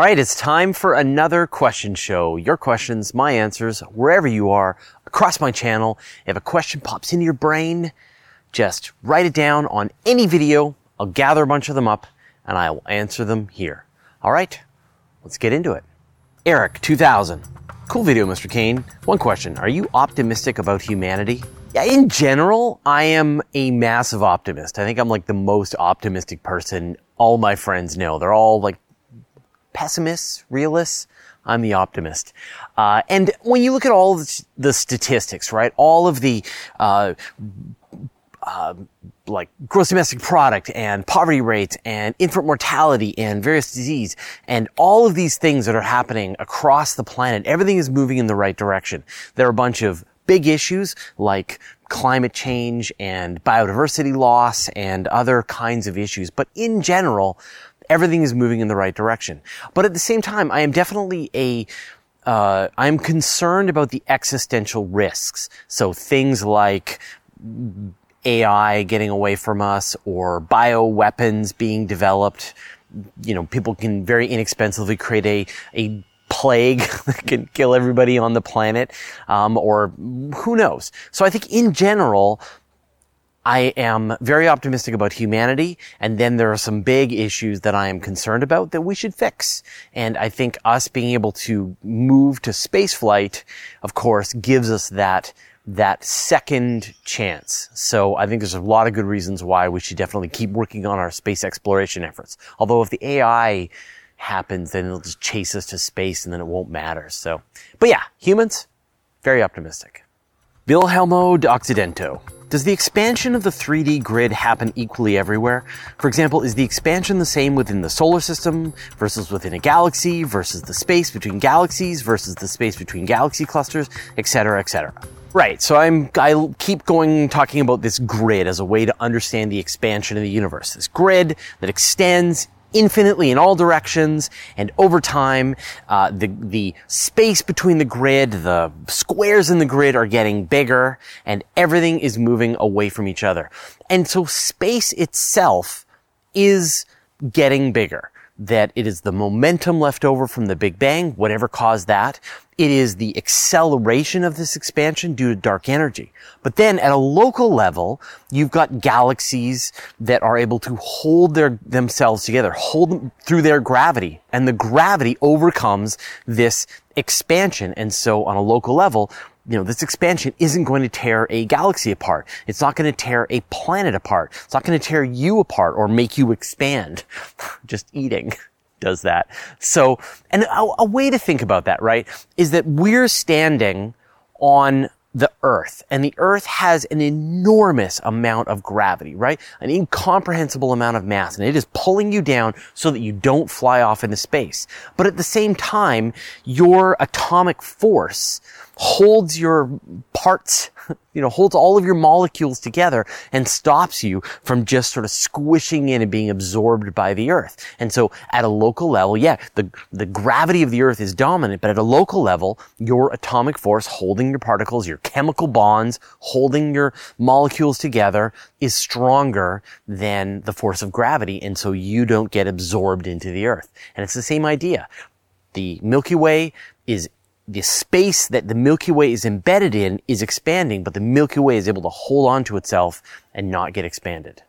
All right, it's time for another question show. Your questions, my answers, wherever you are, across my channel. If a question pops into your brain, just write it down on any video. I'll gather a bunch of them up and I will answer them here. All right, let's get into it. Eric, 2000. Cool video, Mr. Cain. One question. Are you optimistic about humanity? Yeah, in general, I am a massive optimist. I think I'm like the most optimistic person all my friends know. They're all like pessimists, realists. I'm the optimist. Uh, and when you look at all the statistics, right, all of the uh, uh, like gross domestic product and poverty rates and infant mortality and various disease and all of these things that are happening across the planet, everything is moving in the right direction. There are a bunch of big issues like climate change and biodiversity loss and other kinds of issues. But in general, everything is moving in the right direction. But at the same time, I am definitely a uh, I'm concerned about the existential risks. So things like AI getting away from us or bioweapons being developed. You know, people can very inexpensively create a, a plague that can kill everybody on the planet, um, or who knows. So I think in general, I am very optimistic about humanity, and then there are some big issues that I am concerned about that we should fix. And I think us being able to move to spaceflight, of course, gives us that that second chance. So I think there's a lot of good reasons why we should definitely keep working on our space exploration efforts. Although if the AI happens, then it'll just chase us to space and then it won't matter. So, but yeah, humans, very optimistic. Wilhelmo Occidento. Does the expansion of the 3D grid happen equally everywhere? For example, is the expansion the same within the solar system versus within a galaxy versus the space between galaxies versus the space between galaxy clusters, etc., etc.? Right. So I'm, I keep going talking about this grid as a way to understand the expansion of the universe. This grid that extends infinitely in all directions and over time uh, the the space between the grid the squares in the grid are getting bigger and everything is moving away from each other. And so space itself is getting bigger that it is the momentum left over from the Big Bang, whatever caused that. It is the acceleration of this expansion due to dark energy. But then at a local level, you've got galaxies that are able to hold their, themselves together, hold them through their gravity. And the gravity overcomes this expansion. And so on a local level, you know, this expansion isn't going to tear a galaxy apart. It's not going to tear a planet apart. It's not going to tear you apart or make you expand. Just eating does that. So, and a, a way to think about that, right, is that we're standing on the earth and the earth has an enormous amount of gravity, right? An incomprehensible amount of mass and it is pulling you down so that you don't fly off into space. But at the same time, your atomic force holds your parts, you know, holds all of your molecules together and stops you from just sort of squishing in and being absorbed by the earth. And so at a local level, yeah, the, the gravity of the earth is dominant, but at a local level, your atomic force holding your particles, your chemical bonds holding your molecules together is stronger than the force of gravity. And so you don't get absorbed into the earth. And it's the same idea. The Milky Way is the space that the Milky Way is embedded in is expanding, but the Milky Way is able to hold on to itself and not get expanded.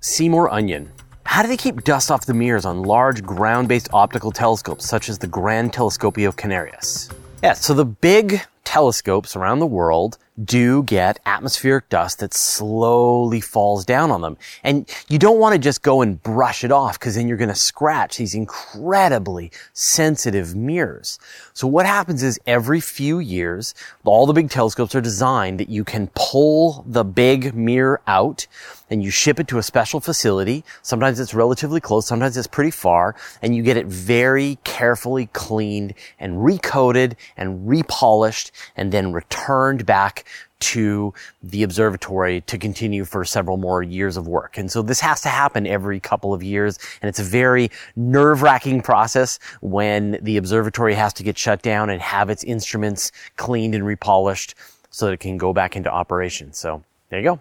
Seymour Onion. How do they keep dust off the mirrors on large ground-based optical telescopes such as the Gran Telescopio Canarias? Yeah, so the big telescopes around the world do get atmospheric dust that slowly falls down on them. And you don't want to just go and brush it off because then you're going to scratch these incredibly sensitive mirrors. So what happens is every few years, all the big telescopes are designed that you can pull the big mirror out and you ship it to a special facility. Sometimes it's relatively close, sometimes it's pretty far, and you get it very carefully cleaned and recoated and repolished and then returned back to the observatory to continue for several more years of work. And so this has to happen every couple of years. And it's a very nerve wracking process when the observatory has to get shut down and have its instruments cleaned and repolished so that it can go back into operation. So there you go.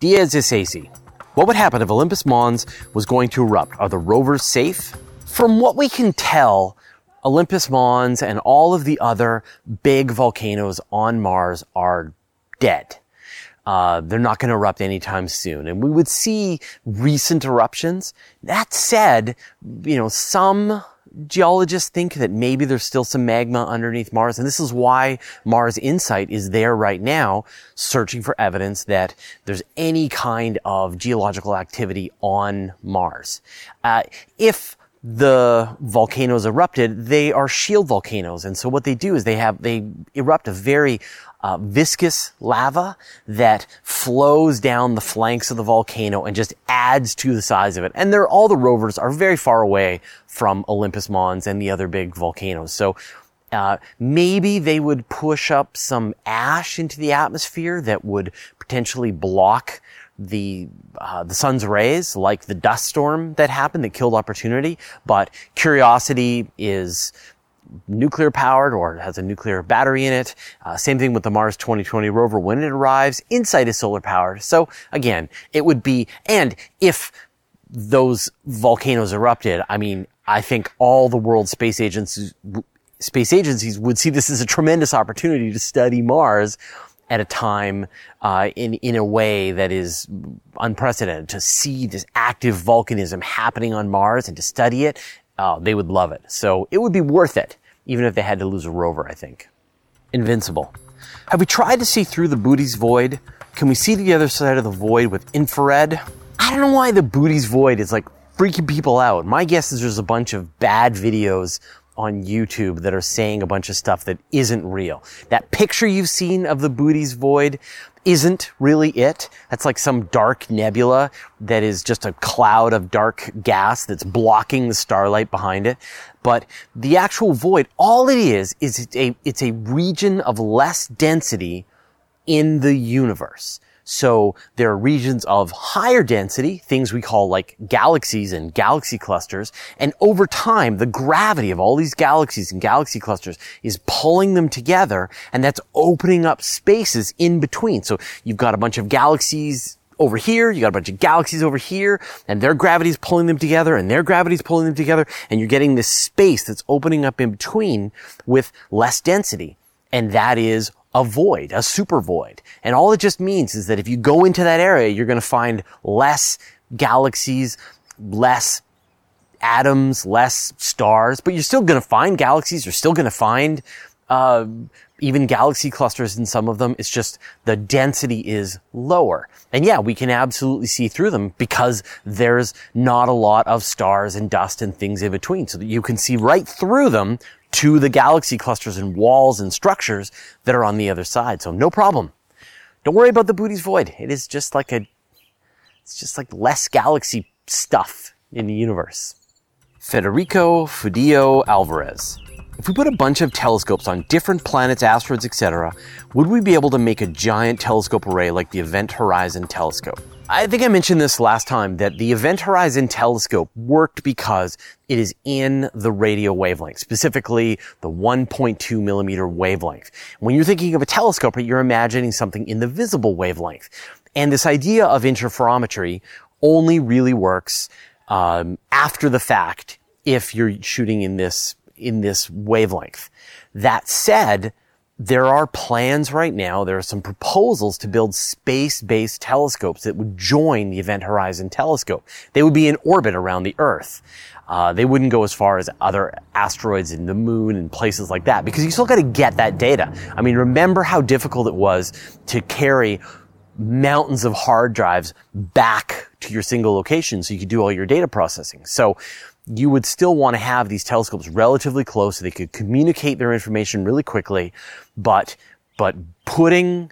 Diaz Isasi. What would happen if Olympus Mons was going to erupt? Are the rovers safe? From what we can tell, Olympus Mons and all of the other big volcanoes on Mars are dead. Uh, they're not going to erupt anytime soon. And we would see recent eruptions. That said, you know, some geologists think that maybe there's still some magma underneath Mars. And this is why Mars Insight is there right now, searching for evidence that there's any kind of geological activity on Mars. Uh, if the volcanoes erupted, they are shield volcanoes. And so what they do is they have, they erupt a very uh, viscous lava that flows down the flanks of the volcano and just adds to the size of it. And they're, all the rovers are very far away from Olympus Mons and the other big volcanoes. So uh, maybe they would push up some ash into the atmosphere that would potentially block the uh, the sun's rays, like the dust storm that happened that killed Opportunity. But Curiosity is nuclear powered or has a nuclear battery in it. Uh, same thing with the Mars 2020 rover when it arrives. Insight is solar powered. So again, it would be, and if those volcanoes erupted, I mean, I think all the world space agencies, space agencies would see this as a tremendous opportunity to study Mars at a time uh, in in a way that is unprecedented. To see this active volcanism happening on Mars and to study it, uh, they would love it. So it would be worth it, even if they had to lose a rover. I think. Invincible. Have we tried to see through the Bootes void? Can we see the other side of the void with infrared? I don't know why the Bootes void is like freaking people out. My guess is there's a bunch of bad videos on YouTube that are saying a bunch of stuff that isn't real. That picture you've seen of the Bootes void isn't really it. That's like some dark nebula that is just a cloud of dark gas that's blocking the starlight behind it. But the actual void, all it is, is it's a, it's a region of less density in the universe. So there are regions of higher density, things we call like galaxies and galaxy clusters. And over time, the gravity of all these galaxies and galaxy clusters is pulling them together and that's opening up spaces in between. So you've got a bunch of galaxies over here, you got a bunch of galaxies over here, and their gravity is pulling them together, and their gravity is pulling them together, and you're getting this space that's opening up in between with less density. And that is a void, a super void. And all it just means is that if you go into that area, you're going to find less galaxies, less atoms, less stars, but you're still going to find galaxies. You're still going to find, uh, even galaxy clusters in some of them. It's just the density is lower. And yeah, we can absolutely see through them because there's not a lot of stars and dust and things in between. So that you can see right through them to the galaxy clusters and walls and structures that are on the other side. So no problem. Don't worry about the Bootes void. It is just like a, it's just like less galaxy stuff in the universe. Federico Fudio Alvarez. If we put a bunch of telescopes on different planets, asteroids, etc., would we be able to make a giant telescope array like the Event Horizon telescope? I think I mentioned this last time that the Event Horizon telescope worked because it is in the radio wavelength, specifically the 1.2 millimeter wavelength. When you're thinking of a telescope, you're imagining something in the visible wavelength. And this idea of interferometry only really works um, after the fact if you're shooting in this in this wavelength. That said, there are plans right now, there are some proposals to build space-based telescopes that would join the Event Horizon telescope. They would be in orbit around the Earth. Uh, they wouldn't go as far as other asteroids in the moon and places like that because you still got to get that data. I mean, remember how difficult it was to carry mountains of hard drives back to your single location so you could do all your data processing. So you would still want to have these telescopes relatively close so they could communicate their information really quickly, but, but putting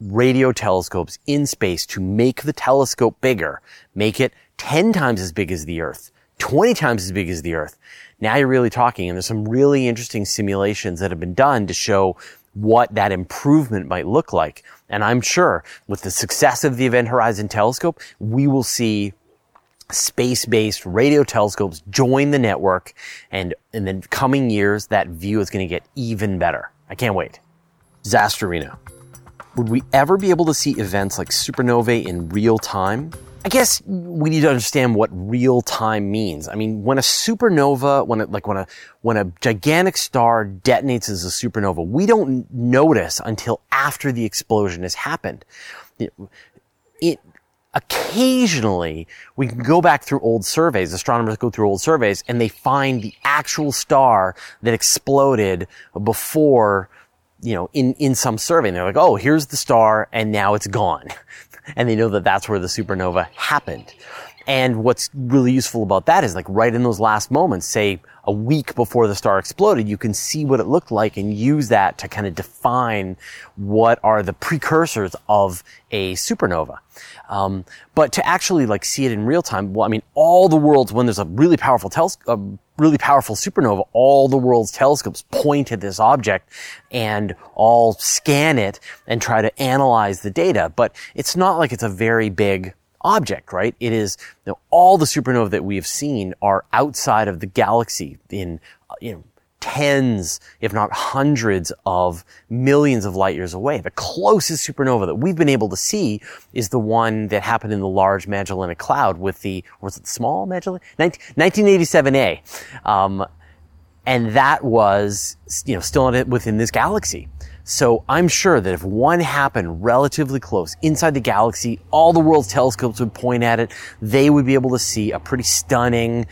radio telescopes in space to make the telescope bigger, make it 10 times as big as the Earth, 20 times as big as the Earth. Now you're really talking, and there's some really interesting simulations that have been done to show what that improvement might look like. And I'm sure with the success of the Event Horizon telescope, we will see space-based radio telescopes join the network and in the coming years that view is going to get even better. I can't wait. Zastorino. Would we ever be able to see events like supernovae in real time? I guess we need to understand what real time means. I mean, when a supernova, when it, like when a, when a gigantic star detonates as a supernova, we don't notice until after the explosion has happened. Occasionally we can go back through old surveys. Astronomers go through old surveys and they find the actual star that exploded before you know, in, in some survey. And they're like, oh, here's the star and now it's gone. and they know that that's where the supernova happened. And what's really useful about that is like right in those last moments, say a week before the star exploded, you can see what it looked like and use that to kind of define what are the precursors of a supernova. Um, but to actually like see it in real time, well, I mean, all the world's when there's a really powerful telescope, a really powerful supernova, all the world's telescopes point at this object and all scan it and try to analyze the data. But it's not like it's a very big object, right? It is, you know, all the supernovae that we have seen are outside of the galaxy in, you know, tens, if not hundreds of millions of light years away. The closest supernova that we've been able to see is the one that happened in the Large Magellanic Cloud with the, was it Small Magellanic? 1987A. Um, and that was, you know, still within this galaxy. So I'm sure that if one happened relatively close inside the galaxy, all the world's telescopes would point at it. They would be able to see a pretty stunning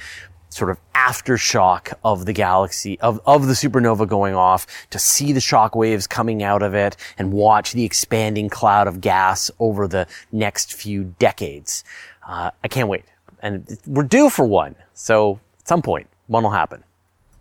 sort of aftershock of the galaxy, of, of the supernova going off, to see the shock waves coming out of it and watch the expanding cloud of gas over the next few decades. Uh, I can't wait. And we're due for one. So at some point, one will happen.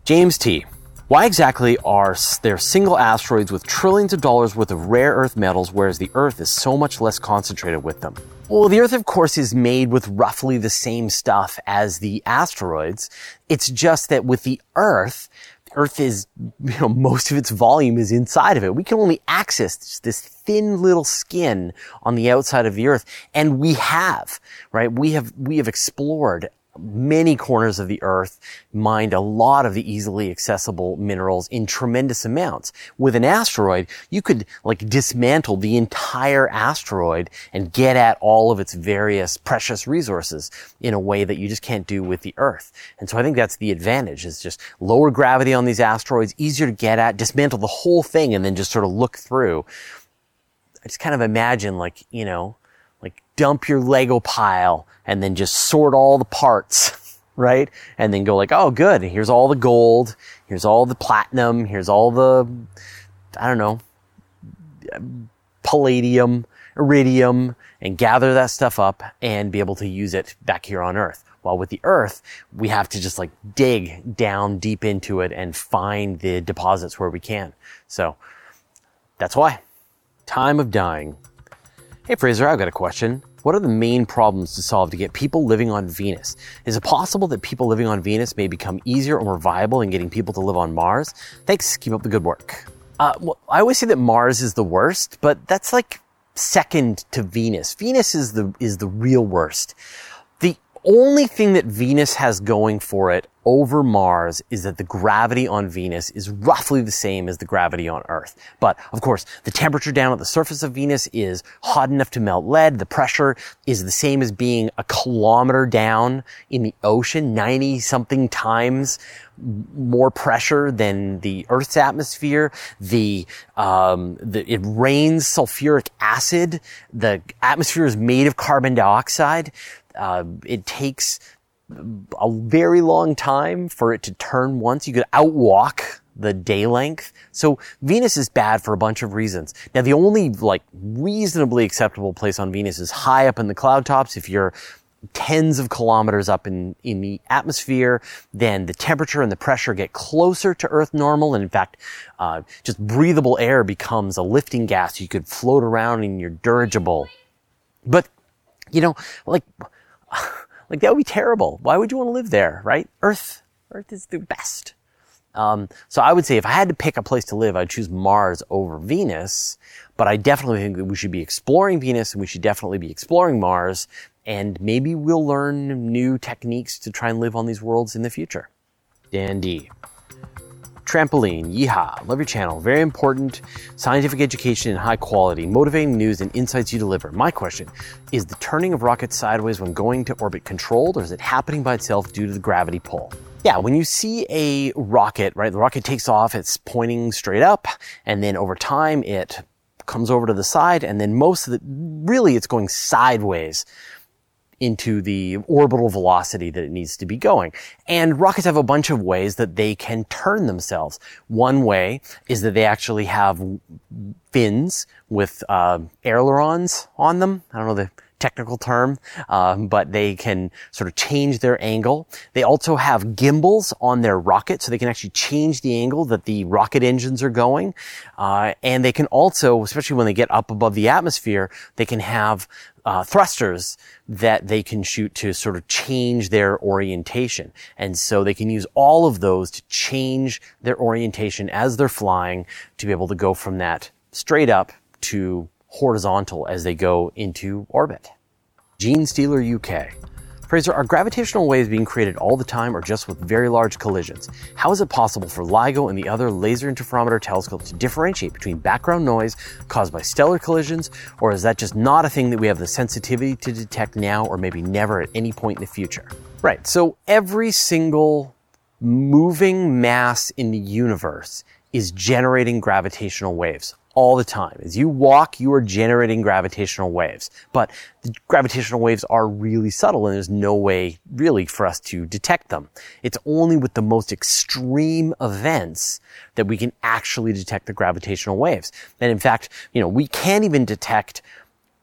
James T. Why exactly are there single asteroids with trillions of dollars worth of rare earth metals, whereas the Earth is so much less concentrated with them? Well, the Earth, of course, is made with roughly the same stuff as the asteroids. It's just that with the Earth, Earth is, you know, most of its volume is inside of it. We can only access this thin little skin on the outside of the Earth. And we have, right? We have, we have explored many corners of the earth, mined a lot of the easily accessible minerals in tremendous amounts. With an asteroid, you could like dismantle the entire asteroid and get at all of its various precious resources in a way that you just can't do with the earth. And so I think that's the advantage is just lower gravity on these asteroids, easier to get at, dismantle the whole thing and then just sort of look through. I just kind of imagine like, you know, like dump your Lego pile and then just sort all the parts, right? And then go like, oh, good. Here's all the gold. Here's all the platinum. Here's all the, I don't know, palladium, iridium, and gather that stuff up and be able to use it back here on Earth. While with the Earth, we have to just like dig down deep into it and find the deposits where we can. So that's why. Time of dying. Hey Fraser, I've got a question. What are the main problems to solve to get people living on Venus? Is it possible that people living on Venus may become easier or more viable in getting people to live on Mars? Thanks. Keep up the good work. Uh, well, I always say that Mars is the worst, but that's like second to Venus. Venus is the is the real worst. Only thing that Venus has going for it over Mars is that the gravity on Venus is roughly the same as the gravity on Earth. But of course, the temperature down at the surface of Venus is hot enough to melt lead. The pressure is the same as being a kilometer down in the ocean, 90 something times more pressure than the Earth's atmosphere. The, um, the, it rains sulfuric acid. The atmosphere is made of carbon dioxide. Uh, it takes a very long time for it to turn once. You could outwalk the day length. So Venus is bad for a bunch of reasons. Now the only like reasonably acceptable place on Venus is high up in the cloud tops. If you're tens of kilometers up in, in the atmosphere, then the temperature and the pressure get closer to Earth normal. And in fact, uh, just breathable air becomes a lifting gas. You could float around in your dirigible. But, you know, like, like that would be terrible. Why would you want to live there, right? Earth, Earth is the best. Um, so I would say if I had to pick a place to live, I'd choose Mars over Venus. But I definitely think that we should be exploring Venus and we should definitely be exploring Mars. And maybe we'll learn new techniques to try and live on these worlds in the future. Dan D. Trampoline, yeehaw, love your channel. Very important scientific education and high quality, motivating news and insights you deliver. My question is the turning of rockets sideways when going to orbit controlled, or is it happening by itself due to the gravity pull? Yeah, when you see a rocket, right, the rocket takes off, it's pointing straight up, and then over time it comes over to the side, and then most of the, really it's going sideways into the orbital velocity that it needs to be going. And rockets have a bunch of ways that they can turn themselves. One way is that they actually have fins with uh, ailerons on them. I don't know the technical term, um, but they can sort of change their angle. They also have gimbals on their rocket, so they can actually change the angle that the rocket engines are going. Uh, and they can also, especially when they get up above the atmosphere, they can have uh, thrusters that they can shoot to sort of change their orientation. And so they can use all of those to change their orientation as they're flying to be able to go from that straight up to horizontal as they go into orbit. Gene Steeler UK. Fraser, are gravitational waves being created all the time or just with very large collisions? How is it possible for LIGO and the other laser interferometer telescopes to differentiate between background noise caused by stellar collisions, or is that just not a thing that we have the sensitivity to detect now or maybe never at any point in the future? Right, so every single moving mass in the universe is generating gravitational waves all the time. As you walk, you are generating gravitational waves. But the gravitational waves are really subtle and there's no way really for us to detect them. It's only with the most extreme events that we can actually detect the gravitational waves. And in fact, you know, we can't even detect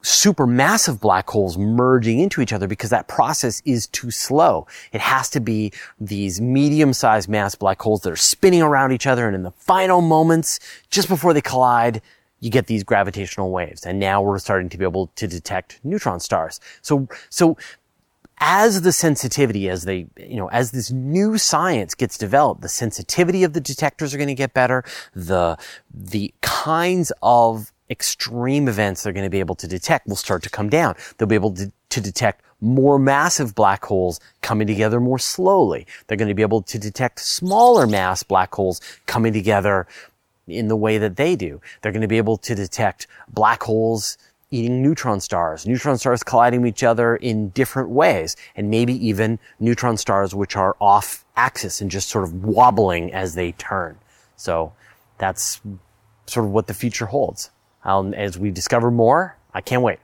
supermassive black holes merging into each other because that process is too slow. It has to be these medium-sized mass black holes that are spinning around each other and in the final moments, just before they collide, you get these gravitational waves. And now we're starting to be able to detect neutron stars. So, so as the sensitivity, as they, you know, as this new science gets developed, the sensitivity of the detectors are going to get better. The, the kinds of extreme events they're going to be able to detect will start to come down. They'll be able to, to detect more massive black holes coming together more slowly. They're going to be able to detect smaller mass black holes coming together in the way that they do. They're going to be able to detect black holes eating neutron stars, neutron stars colliding with each other in different ways, and maybe even neutron stars which are off axis and just sort of wobbling as they turn. So that's sort of what the future holds. As we discover more, I can't wait.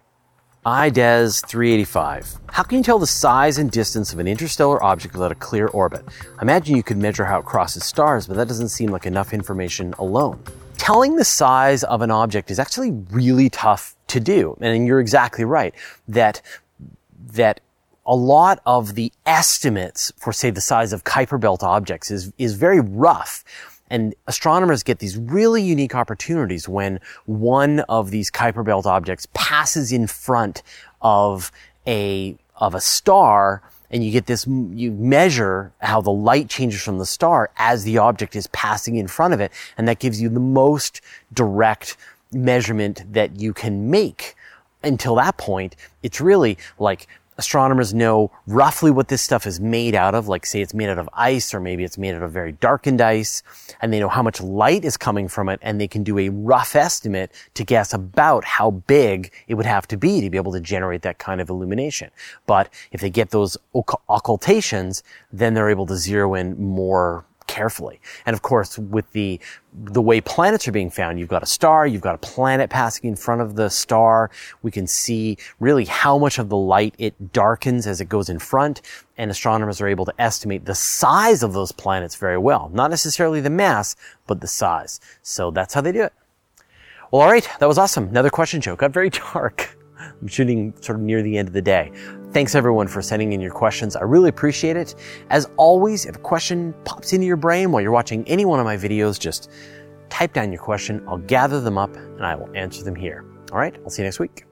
IDES 385. How can you tell the size and distance of an interstellar object without a clear orbit? Imagine you could measure how it crosses stars, but that doesn't seem like enough information alone. Telling the size of an object is actually really tough to do. And you're exactly right that, that a lot of the estimates for, say, the size of Kuiper Belt objects is, is very rough. And astronomers get these really unique opportunities when one of these Kuiper Belt objects passes in front of a, of a star and you get this, you measure how the light changes from the star as the object is passing in front of it. And that gives you the most direct measurement that you can make. Until that point, it's really like astronomers know roughly what this stuff is made out of, like say it's made out of ice or maybe it's made out of very darkened ice, and they know how much light is coming from it, and they can do a rough estimate to guess about how big it would have to be to be able to generate that kind of illumination. But if they get those occultations, then they're able to zero in more carefully. And of course, with the, the way planets are being found, you've got a star, you've got a planet passing in front of the star. We can see really how much of the light it darkens as it goes in front. And astronomers are able to estimate the size of those planets very well. Not necessarily the mass, but the size. So that's how they do it. Well, all right. That was awesome. Another question show. Got very dark. I'm shooting sort of near the end of the day. Thanks everyone for sending in your questions. I really appreciate it. As always, if a question pops into your brain while you're watching any one of my videos, just type down your question. I'll gather them up and I will answer them here. All right. I'll see you next week.